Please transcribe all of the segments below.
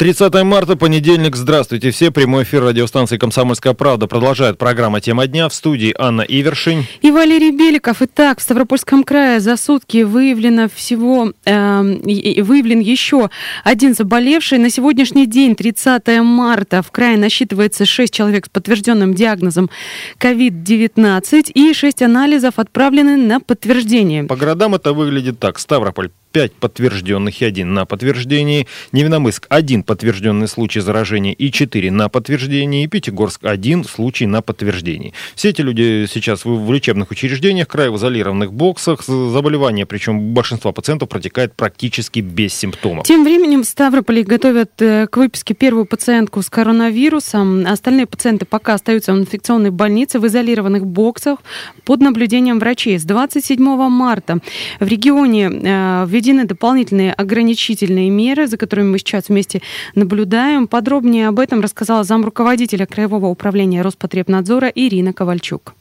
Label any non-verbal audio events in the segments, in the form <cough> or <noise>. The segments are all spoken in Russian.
30 марта, понедельник. Здравствуйте все. Прямой эфир радиостанции «Комсомольская правда» продолжает программа «Тема дня». В студии Анна Ивершин. И Валерий Беликов. Итак, в Ставропольском крае за сутки выявлено всего, э, выявлен еще один заболевший. На сегодняшний день, 30 марта, в крае насчитывается 6 человек с подтвержденным диагнозом COVID-19 и 6 анализов отправлены на подтверждение. По городам это выглядит так. Ставрополь 5 подтвержденных и 1 на подтверждении. Невиномыск 1 подтвержденный случай заражения и 4 на подтверждении. И Пятигорск 1 случай на подтверждении. Все эти люди сейчас в лечебных учреждениях, край в изолированных боксах. Заболевание, причем большинство пациентов протекает практически без симптомов. Тем временем в Ставрополе готовят э, к выписке первую пациентку с коронавирусом. Остальные пациенты пока остаются в инфекционной больнице в изолированных боксах под наблюдением врачей. С 27 марта в регионе э, в введены дополнительные ограничительные меры, за которыми мы сейчас вместе наблюдаем. Подробнее об этом рассказала замруководителя Краевого управления Роспотребнадзора Ирина Ковальчук.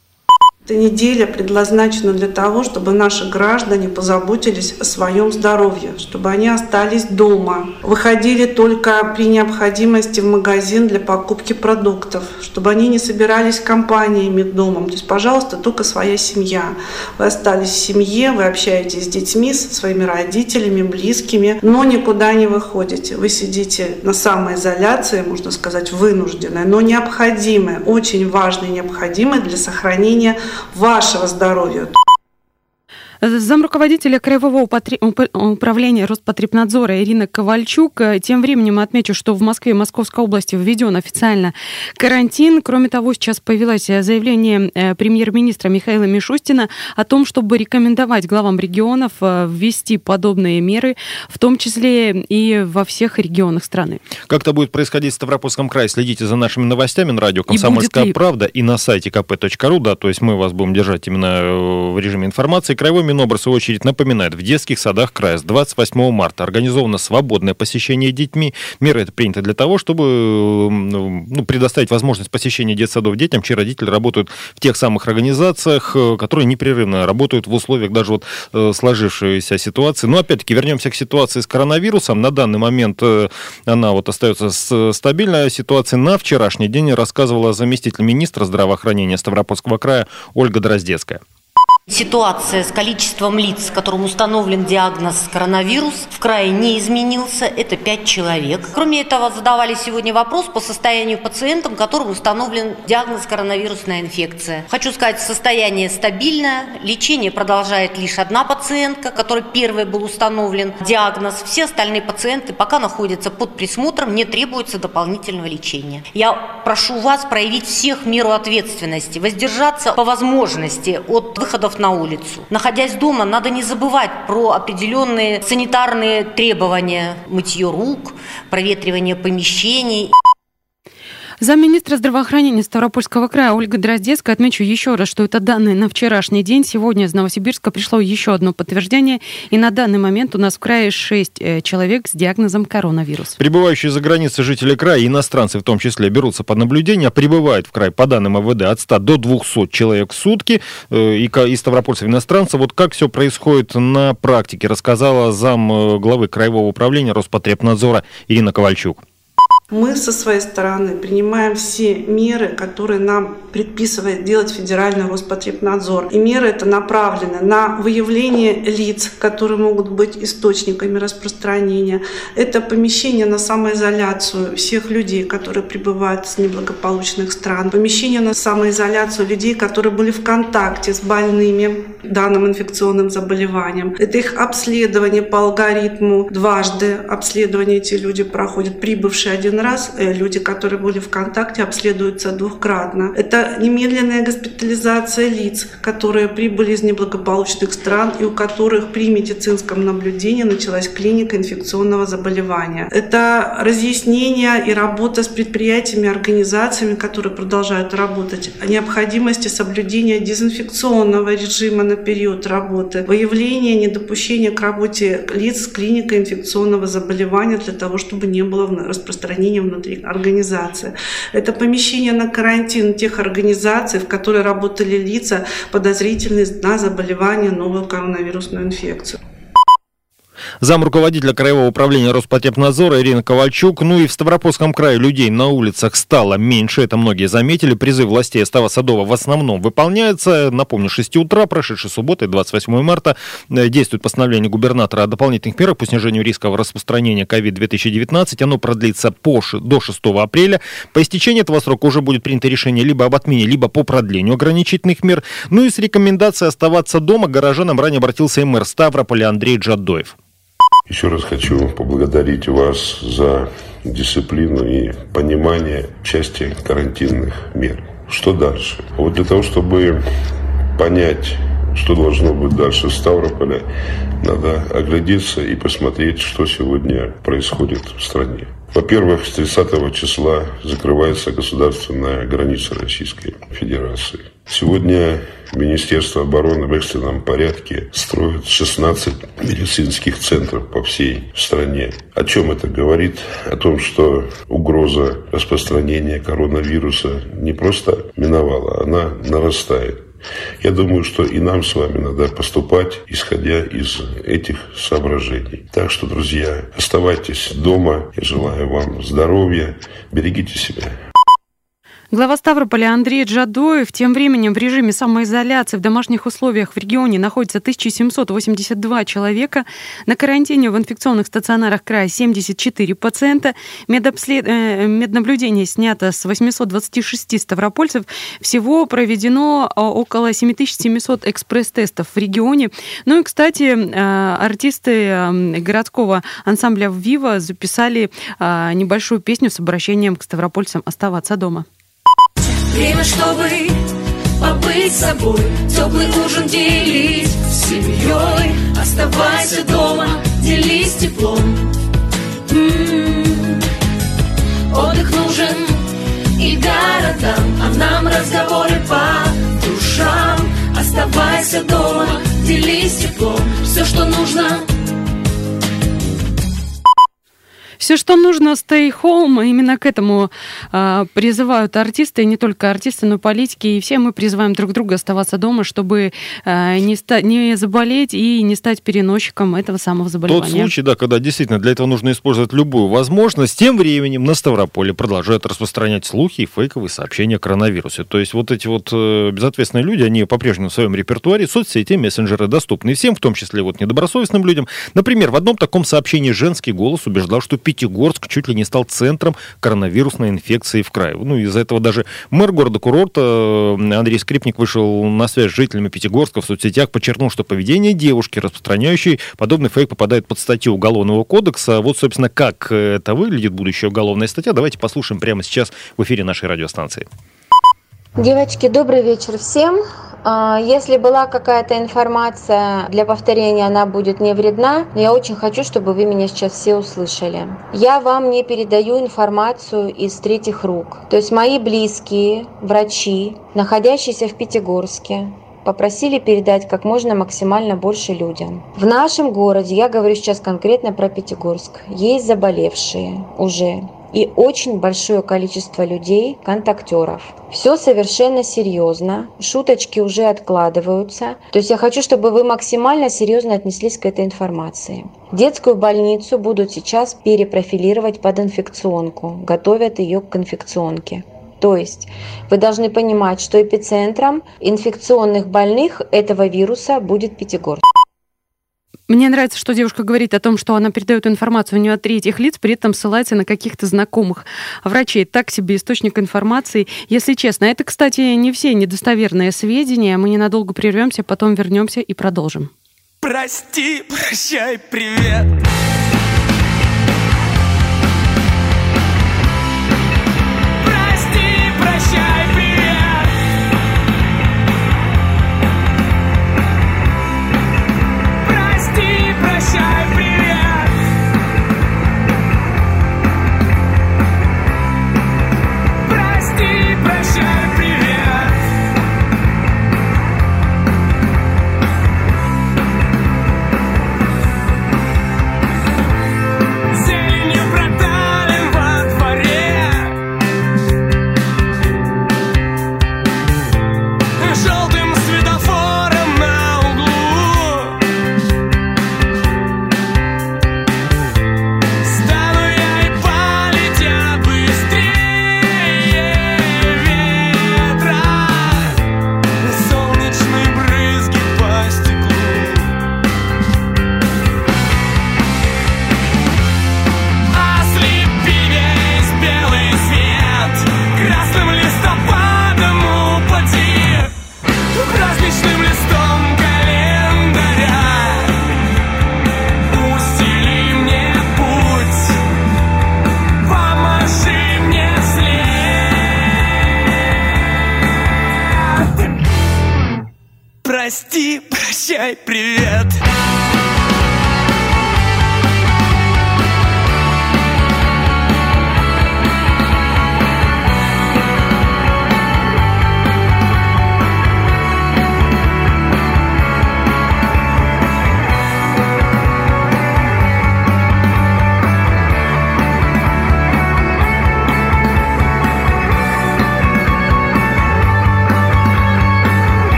Эта неделя предназначена для того, чтобы наши граждане позаботились о своем здоровье, чтобы они остались дома, выходили только при необходимости в магазин для покупки продуктов, чтобы они не собирались компаниями дома. То есть, пожалуйста, только своя семья. Вы остались в семье, вы общаетесь с детьми, со своими родителями, близкими, но никуда не выходите. Вы сидите на самоизоляции, можно сказать, вынужденной, но необходимой, очень важной, необходимой для сохранения вашего здоровья. Замруководителя Краевого управления Роспотребнадзора Ирина Ковальчук. Тем временем отмечу, что в Москве и Московской области введен официально карантин. Кроме того, сейчас появилось заявление э, премьер-министра Михаила Мишустина о том, чтобы рекомендовать главам регионов э, ввести подобные меры, в том числе и во всех регионах страны. Как это будет происходить в Ставропольском крае, следите за нашими новостями на радио «Комсомольская и правда» и на сайте kp.ru, да, то есть мы вас будем держать именно э, в режиме информации. Краевой Минобр, в свою очередь, напоминает, в детских садах края с 28 марта организовано свободное посещение детьми. Меры это приняты для того, чтобы ну, предоставить возможность посещения детсадов детям, чьи родители работают в тех самых организациях, э, которые непрерывно работают в условиях даже вот э, сложившейся ситуации. Но опять-таки вернемся к ситуации с коронавирусом. На данный момент э, она вот остается стабильная ситуация. На вчерашний день рассказывала заместитель министра здравоохранения Ставропольского края Ольга Дроздецкая. Ситуация с количеством лиц, которым установлен диагноз коронавирус, в крае не изменился. Это 5 человек. Кроме этого, задавали сегодня вопрос по состоянию пациентам, которым установлен диагноз коронавирусная инфекция. Хочу сказать, состояние стабильное. Лечение продолжает лишь одна пациентка, которой первый был установлен диагноз. Все остальные пациенты пока находятся под присмотром, не требуется дополнительного лечения. Я прошу вас проявить всех меру ответственности, воздержаться по возможности от выходов на улицу. Находясь дома, надо не забывать про определенные санитарные требования, мытье рук, проветривание помещений. Замминистра здравоохранения Ставропольского края Ольга Дроздецкая отмечу еще раз, что это данные на вчерашний день. Сегодня из Новосибирска пришло еще одно подтверждение. И на данный момент у нас в крае 6 э, человек с диагнозом коронавирус. Прибывающие за границей жители края, иностранцы в том числе, берутся под наблюдение. А прибывает в край, по данным МВД, от 100 до 200 человек в сутки. Э, и из ставропольцев иностранцев. Вот как все происходит на практике, рассказала зам э, главы Краевого управления Роспотребнадзора Ирина Ковальчук. Мы со своей стороны принимаем все меры, которые нам предписывает делать Федеральный Роспотребнадзор. И меры это направлены на выявление лиц, которые могут быть источниками распространения. Это помещение на самоизоляцию всех людей, которые прибывают с неблагополучных стран. Помещение на самоизоляцию людей, которые были в контакте с больными данным инфекционным заболеванием. Это их обследование по алгоритму. Дважды обследование эти люди проходят. Прибывшие один раз, э, люди, которые были в контакте, обследуются двухкратно. Это немедленная госпитализация лиц, которые прибыли из неблагополучных стран и у которых при медицинском наблюдении началась клиника инфекционного заболевания. Это разъяснение и работа с предприятиями, организациями, которые продолжают работать, о необходимости соблюдения дезинфекционного режима на период работы, выявление недопущения к работе лиц с клиникой инфекционного заболевания для того, чтобы не было распространения объединения внутри организации. Это помещение на карантин тех организаций, в которых работали лица, подозрительные на заболевание новую коронавирусную инфекцию. Зам руководителя Краевого управления Роспотребнадзора Ирина Ковальчук. Ну и в Ставропольском крае людей на улицах стало меньше, это многие заметили. Призыв властей Става Садова в основном выполняется. Напомню, 6 утра, прошедшей субботы, 28 марта, э, действует постановление губернатора о дополнительных мерах по снижению риска распространения COVID-2019. Оно продлится по, до 6 апреля. По истечении этого срока уже будет принято решение либо об отмене, либо по продлению ограничительных мер. Ну и с рекомендацией оставаться дома горожанам ранее обратился мэр Ставрополя Андрей Джадоев. Еще раз хочу поблагодарить вас за дисциплину и понимание части карантинных мер. Что дальше? Вот для того, чтобы понять, что должно быть дальше в Ставрополе, надо оглядеться и посмотреть, что сегодня происходит в стране. Во-первых, с 30 числа закрывается государственная граница Российской Федерации. Сегодня Министерство обороны в экстренном порядке строит 16 медицинских центров по всей стране. О чем это говорит? О том, что угроза распространения коронавируса не просто миновала, она нарастает. Я думаю, что и нам с вами надо поступать, исходя из этих соображений. Так что, друзья, оставайтесь дома. Я желаю вам здоровья. Берегите себя. Глава Ставрополя Андрей Джадоев тем временем в режиме самоизоляции в домашних условиях в регионе находится 1782 человека. На карантине в инфекционных стационарах края 74 пациента. Медобслед... Э, меднаблюдение снято с 826 ставропольцев. Всего проведено э, около 7700 экспресс-тестов в регионе. Ну и, кстати, э, артисты городского ансамбля «Вива» записали небольшую песню с обращением к ставропольцам «Оставаться дома». Время, чтобы побыть собой, теплый ужин делить с семьей. Оставайся дома, делись теплом. М-м-м. Отдых нужен и городам, а нам разговоры по душам. Оставайся дома, делись теплом. Все, что нужно, Все, что нужно, stay home. Именно к этому а, призывают артисты, и не только артисты, но и политики. И все мы призываем друг друга оставаться дома, чтобы а, не, не заболеть и не стать переносчиком этого самого заболевания. Тот случай, да, когда действительно для этого нужно использовать любую возможность. Тем временем на Ставрополе продолжают распространять слухи и фейковые сообщения о коронавирусе. То есть вот эти вот э, безответственные люди, они по-прежнему в своем репертуаре, соцсети, мессенджеры доступны всем, в том числе вот недобросовестным людям. Например, в одном таком сообщении женский голос убеждал, что Пятигорск чуть ли не стал центром коронавирусной инфекции в крае. Ну, из-за этого даже мэр города-курорта э, Андрей Скрипник вышел на связь с жителями Пятигорска в соцсетях, подчеркнул, что поведение девушки, распространяющей подобный фейк, попадает под статью Уголовного кодекса. Вот, собственно, как это выглядит, будущая уголовная статья, давайте послушаем прямо сейчас в эфире нашей радиостанции. Девочки, добрый вечер всем. А, если была какая-то информация для повторения, она будет не вредна, но я очень хочу, чтобы вы меня сейчас все услышали. Я вам не передаю информацию из третьих рук. То есть мои близкие, врачи, находящиеся в Пятигорске, попросили передать как можно максимально больше людям. В нашем городе, я говорю сейчас конкретно про Пятигорск, есть заболевшие уже и очень большое количество людей, контактеров. Все совершенно серьезно, шуточки уже откладываются. То есть я хочу, чтобы вы максимально серьезно отнеслись к этой информации. Детскую больницу будут сейчас перепрофилировать под инфекционку, готовят ее к инфекционке. То есть вы должны понимать, что эпицентром инфекционных больных этого вируса будет Пятигорск. Мне нравится, что девушка говорит о том, что она передает информацию не от третьих лиц, при этом ссылается на каких-то знакомых врачей. Так себе источник информации. Если честно, это, кстати, не все недостоверные сведения. Мы ненадолго прервемся, потом вернемся и продолжим. Прости, прощай, привет. Прости,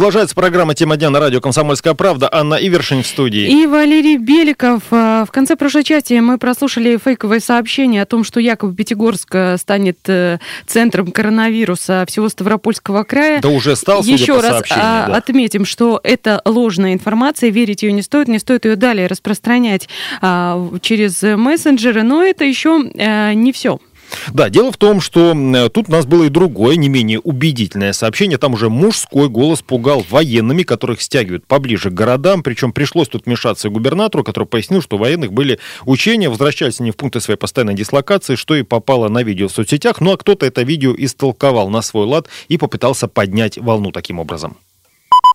Продолжается программа «Тема дня» на радио «Комсомольская правда». Анна Ивершин в студии. И Валерий Беликов. А, В конце прошлой части мы прослушали фейковое сообщение о том, что якобы Пятигорск э, станет э, центром коронавируса всего Ставропольского края. Да уже стал, судя Еще по раз а, да. отметим, что это ложная информация, верить ее не стоит, не стоит ее далее распространять а, через мессенджеры, но это еще э, не все. Да, дело в том, что м, тут у нас было и другое, не менее убедительное сообщение. Там уже мужской голос пугал военными, которых стягивают поближе к городам. Причем пришлось тут вмешаться губернатору, который пояснил, что у военных были учения, возвращались они в пункты своей постоянной дислокации, что и попало на видео в соцсетях. Ну а кто-то это видео истолковал на свой лад и попытался поднять волну таким образом.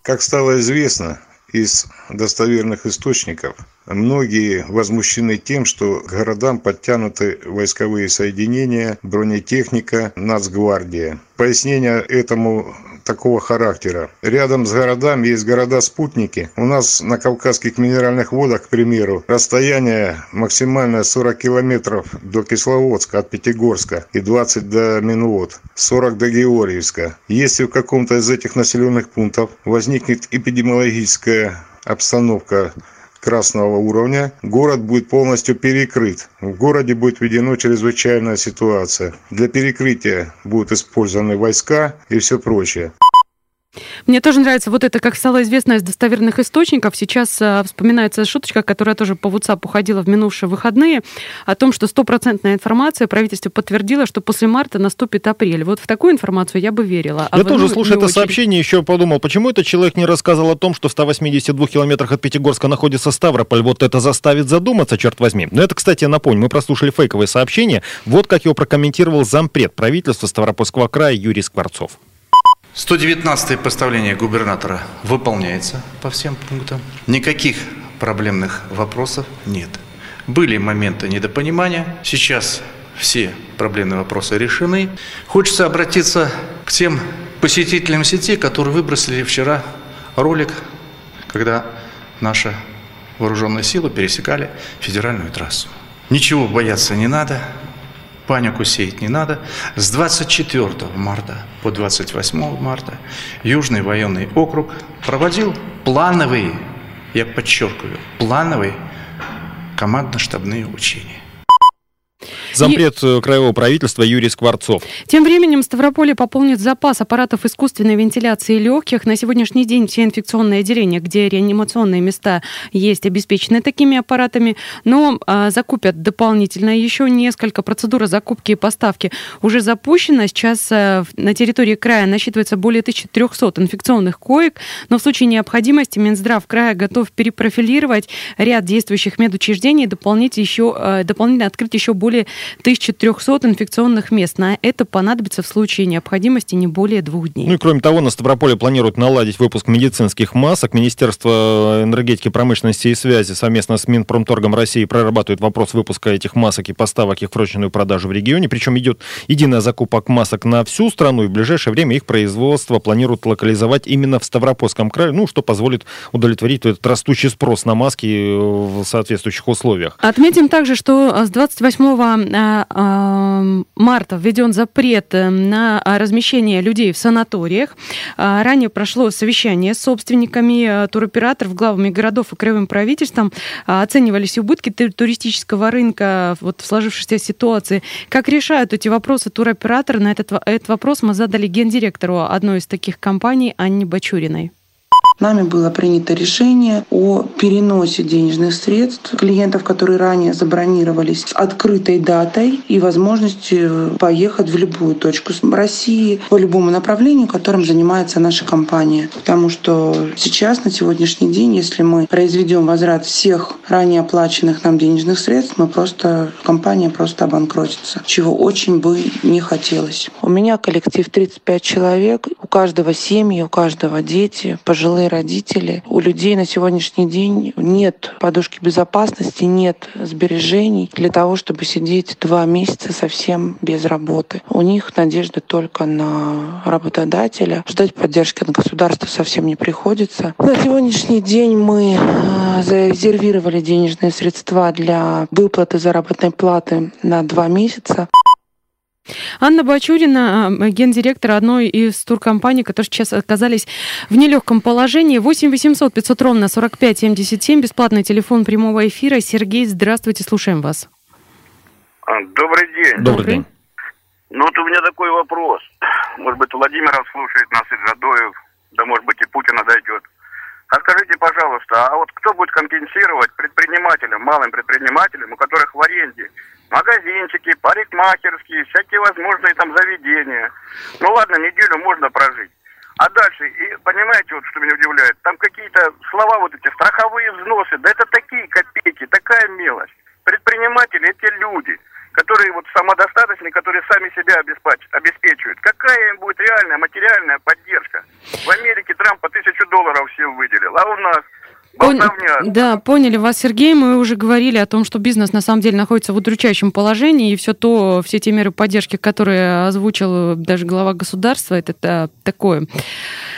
Как стало известно из достоверных источников, многие возмущены тем, что к городам подтянуты войсковые соединения, бронетехника, нацгвардия. Пояснение этому такого характера. Рядом с городами есть города-спутники. У нас на Кавказских минеральных водах, к примеру, расстояние максимальное 40 километров до Кисловодска от Пятигорска и 20 до Минвод, 40 до Георгиевска. Если в каком-то из этих населенных пунктов возникнет эпидемиологическая обстановка красного уровня, город будет полностью перекрыт. В городе будет введена чрезвычайная ситуация. Для перекрытия будут использованы войска и все прочее. Мне тоже нравится вот это, как стало известно из достоверных источников. Сейчас а, вспоминается шуточка, которая тоже по WhatsApp уходила в минувшие выходные, о том, что стопроцентная информация правительство подтвердило, что после марта наступит апрель. Вот в такую информацию я бы верила. а Я тоже, слушая это очень. сообщение, еще подумал, почему этот человек не рассказал о том, что в 182 километрах от Пятигорска находится Ставрополь. Вот это заставит задуматься, черт возьми. Но это, кстати, я напомню, мы прослушали фейковое сообщение. Вот как его прокомментировал зампред правительства Ставропольского края Юрий Скворцов. 119 поставление губернатора выполняется по всем пунктам. Никаких проблемных вопросов нет. Были моменты недопонимания. Сейчас все проблемные вопросы решены. Хочется обратиться к тем посетителям сети, которые выбросили вчера ролик, когда наша вооруженные силы пересекали федеральную трассу. Ничего бояться не надо, панику сеять не надо. С 24 марта по 28 марта Южный военный округ проводил плановые, я подчеркиваю, плановые командно-штабные учения. Зампред э, краевого правительства Юрий Скворцов. Тем временем Ставрополье пополнит запас аппаратов искусственной вентиляции легких. На сегодняшний день все инфекционные отделения, где реанимационные места есть, обеспечены такими аппаратами, но а, закупят дополнительно еще несколько. Процедура закупки и поставки уже запущена. Сейчас а, на территории края насчитывается более 1300 инфекционных коек, но в случае необходимости Минздрав края готов перепрофилировать ряд действующих медучреждений и дополнить еще, а, дополнительно открыть еще более 1300 инфекционных мест. На это понадобится в случае необходимости не более двух дней. Ну и кроме того, на Ставрополе планируют наладить выпуск медицинских масок. Министерство энергетики, промышленности и связи совместно с Минпромторгом России прорабатывает вопрос выпуска этих масок и поставок их в срочную продажу в регионе. Причем идет единая закупок масок на всю страну, и в ближайшее время их производство планируют локализовать именно в Ставропольском крае, ну, что позволит удовлетворить этот растущий спрос на маски э, в соответствующих условиях. Отметим также, что с 28 э, э, марта введен запрет на размещение людей в санаториях. Ранее прошло совещание с собственниками туроператоров, главами городов и краевым правительством. Оценивались убытки туристического рынка вот в сложившейся ситуации. Как решают эти вопросы туроператоры? На этот, этот вопрос мы задали гендиректору одной из таких компаний Анне Бачуриной. Нами было принято решение о переносе денежных средств клиентов, которые ранее забронировались с открытой датой и возможностью поехать в любую точку России по любому направлению, которым занимается наша компания. Потому что сейчас, на сегодняшний день, если мы произведем возврат всех ранее оплаченных нам денежных средств, мы просто, компания просто обанкротится, чего очень бы не хотелось. У меня коллектив 35 человек, у каждого семьи, у каждого дети, пожилые родители. У людей на сегодняшний день нет подушки безопасности, нет сбережений для того, чтобы сидеть два месяца совсем без работы. У них надежда только на работодателя. Ждать поддержки от государства совсем не приходится. На сегодняшний день мы э, зарезервировали денежные средства для выплаты заработной платы на два месяца. Анна Бачурина, а, гендиректор одной из туркомпаний, которые сейчас оказались в нелегком положении. 8 800 500 ровно 45 77, бесплатный телефон прямого эфира. Сергей, здравствуйте, слушаем вас. А, добрый день. Добрый день. Ну вот у меня такой вопрос. Может быть, Владимиров слушает нас и Жадоев, да может быть и Путина дойдет. А скажите, пожалуйста, а вот кто будет компенсировать предпринимателям, малым предпринимателям, у которых в аренде магазинчики, парикмахерские, всякие возможные там заведения. Ну ладно, неделю можно прожить. А дальше, и понимаете, вот что меня удивляет, там какие-то слова вот эти, страховые взносы, да это такие копейки, такая мелочь. Предприниматели, эти люди, которые вот самодостаточные, которые сами себя обеспечивают. Какая им будет реальная материальная поддержка? В Америке Трамп по тысячу долларов всем выделил, а у нас Пон... Да, поняли вас, Сергей. Мы уже говорили о том, что бизнес на самом деле находится в удручающем положении, и все то, все те меры поддержки, которые озвучил даже глава государства, это, это такое.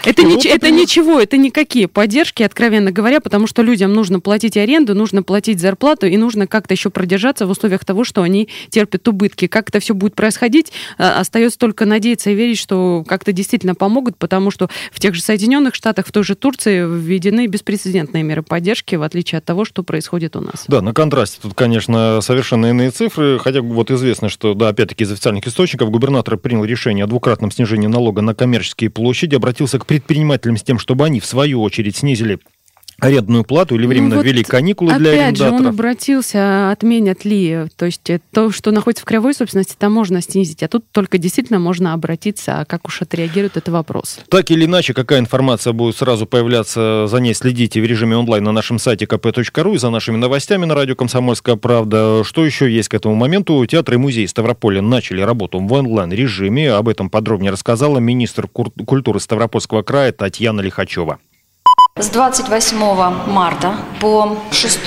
Это, ну, не, это ничего, это никакие поддержки, откровенно говоря, потому что людям нужно платить аренду, нужно платить зарплату, и нужно как-то еще продержаться в условиях того, что они терпят убытки. Как это все будет происходить, а, остается только надеяться и верить, что как-то действительно помогут, потому что в тех же Соединенных Штатах, в той же Турции введены беспрецедентные меры поддержки, в отличие от того, что происходит у нас. Да, на контрасте тут, конечно, совершенно иные цифры, хотя вот известно, что, да, опять-таки из официальных источников губернатор принял решение о двукратном снижении налога на коммерческие площади, обратился к предпринимателям с тем, чтобы они, в свою очередь, снизили арендную плату или временно ну, вот ввели каникулы для арендаторов? Опять же, он обратился, отменят ли. То есть э, то, что находится в краевой собственности, там можно снизить. А тут только действительно можно обратиться, а как уж отреагирует это вопрос. Так или иначе, какая информация будет сразу появляться, за ней следите в режиме онлайн на нашем сайте kp.ru и за нашими новостями на радио «Комсомольская правда». Что еще есть к этому моменту? Театр и музей Ставрополя начали работу в онлайн-режиме. Об этом подробнее рассказала министр культуры Ставропольского края Татьяна Лихачева. С 28 марта по 6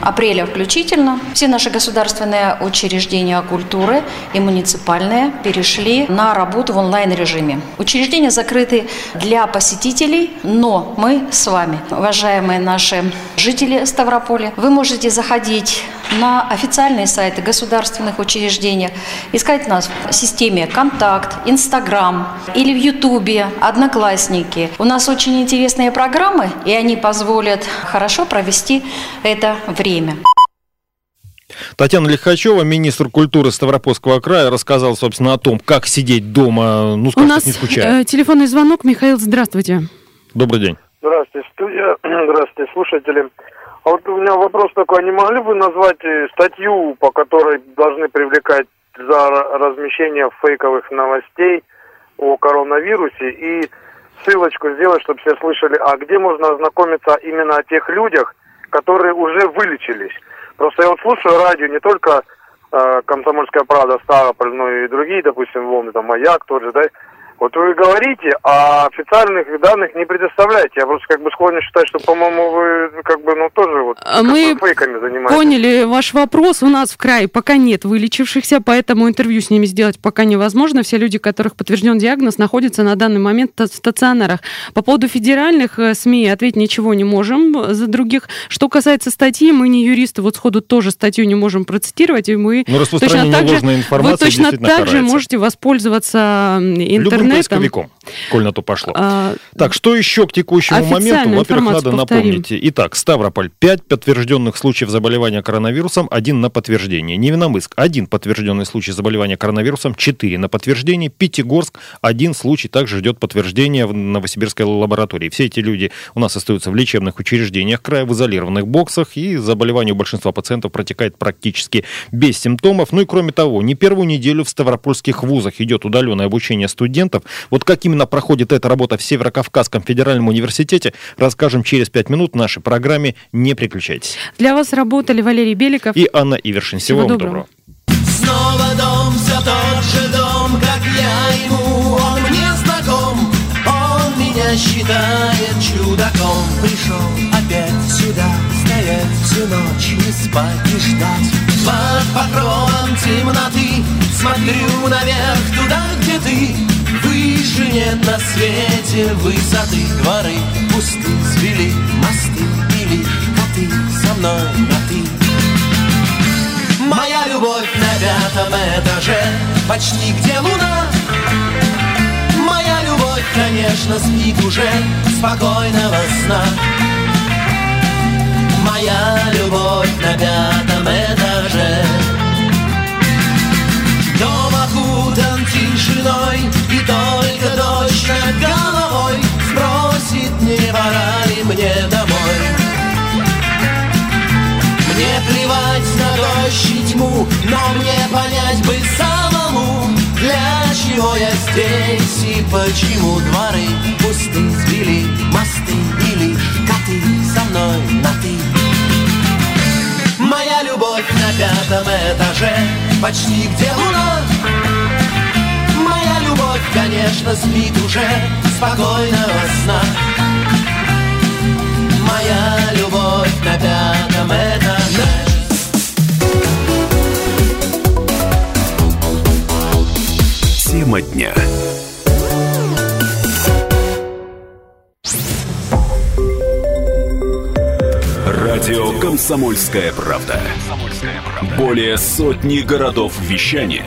апреля включительно все наши государственные учреждения культуры и муниципальные перешли на работу в онлайн-режиме. Учреждения закрыты для посетителей, но мы с вами, уважаемые наши жители Ставрополя, вы можете заходить на официальные сайты государственных учреждений, искать нас в системе «Контакт», «Инстаграм» или в Ютубе, «Одноклассники». У нас очень интересные программы, и они позволят хорошо провести это время. Татьяна Лихачева, министр культуры Ставропольского края, рассказала, собственно, о том, как сидеть дома, ну, скажем, У нас не скучая. Э, телефонный звонок. Михаил, здравствуйте. Добрый день. Здравствуйте, студия. <clears throat> Здравствуйте, слушатели. А вот у меня вопрос такой, не могли бы назвать э, статью, по которой должны привлекать за размещение фейковых новостей о коронавирусе и ссылочку сделать, чтобы все слышали, а где можно ознакомиться именно о тех людях, которые уже вылечились. Просто я вот слушаю радио не только э, «Комсомольская правда», «Ставрополь», ну и другие, допустим, волны, там, «Маяк» тот же, да, вот вы говорите, а официальных данных не предоставляете. Я просто как бы склонен считать, что, по-моему, вы как бы, ну, тоже вот А Мы фейками занимаетесь. поняли ваш вопрос. У нас в крае пока нет вылечившихся, поэтому интервью с ними сделать пока невозможно. Все люди, которых подтвержден диагноз, находятся на данный момент в стационарах. По поводу федеральных э, СМИ ответить ничего не можем за других. Что касается статьи, мы не юристы, вот сходу тоже статью не можем процитировать, и мы Но распространение точно так же, вы точно так же можете воспользоваться интернетом. Поисковиком, коль на то пошло. А, Так, что еще к текущему моменту? Во-первых, надо повторим. напомнить. Итак, Ставрополь 5 подтвержденных случаев заболевания коронавирусом, один на подтверждение. Невиномыск один подтвержденный случай заболевания коронавирусом, 4 на подтверждение. Пятигорск один случай также ждет подтверждения в Новосибирской лаборатории. Все эти люди у нас остаются в лечебных учреждениях края, в изолированных боксах, и заболевание у большинства пациентов протекает практически без симптомов. Ну и кроме того, не первую неделю в ставропольских вузах идет удаленное обучение студентов. Вот как именно проходит эта работа в Северо-Кавказском федеральном университете, расскажем через 5 минут в нашей программе. Не переключайтесь. Для вас работали Валерий Беликов И Анна Ивершин. Всего, Всего вам доброго. доброго. Снова дом, все тот же дом, как я ему, он мне знаком, он меня считает чудаком. Пришел опять сюда, стоять всю ночь, не спать и ждать. Под покровом темноты смотрю наверх туда, где ты. Выше нет на свете высоты, дворы пусты, свели мосты или коты со мной на ты. Моя любовь на пятом этаже, почти где луна. Моя любовь, конечно, спит уже спокойного сна. Моя любовь на пятом этаже. Дом окутан тишиной, и только дождь над головой спросит, не пора ли мне домой. Мне плевать на дождь и тьму, но мне понять бы самому, для чего я здесь и почему дворы пусты, свели мосты или коты со мной на ты. Моя любовь на пятом этаже, почти где луна. Конечно, спит уже спокойного сна. Моя любовь на пятом этаже. Тема дня. Радио «Комсомольская правда». Более сотни городов вещания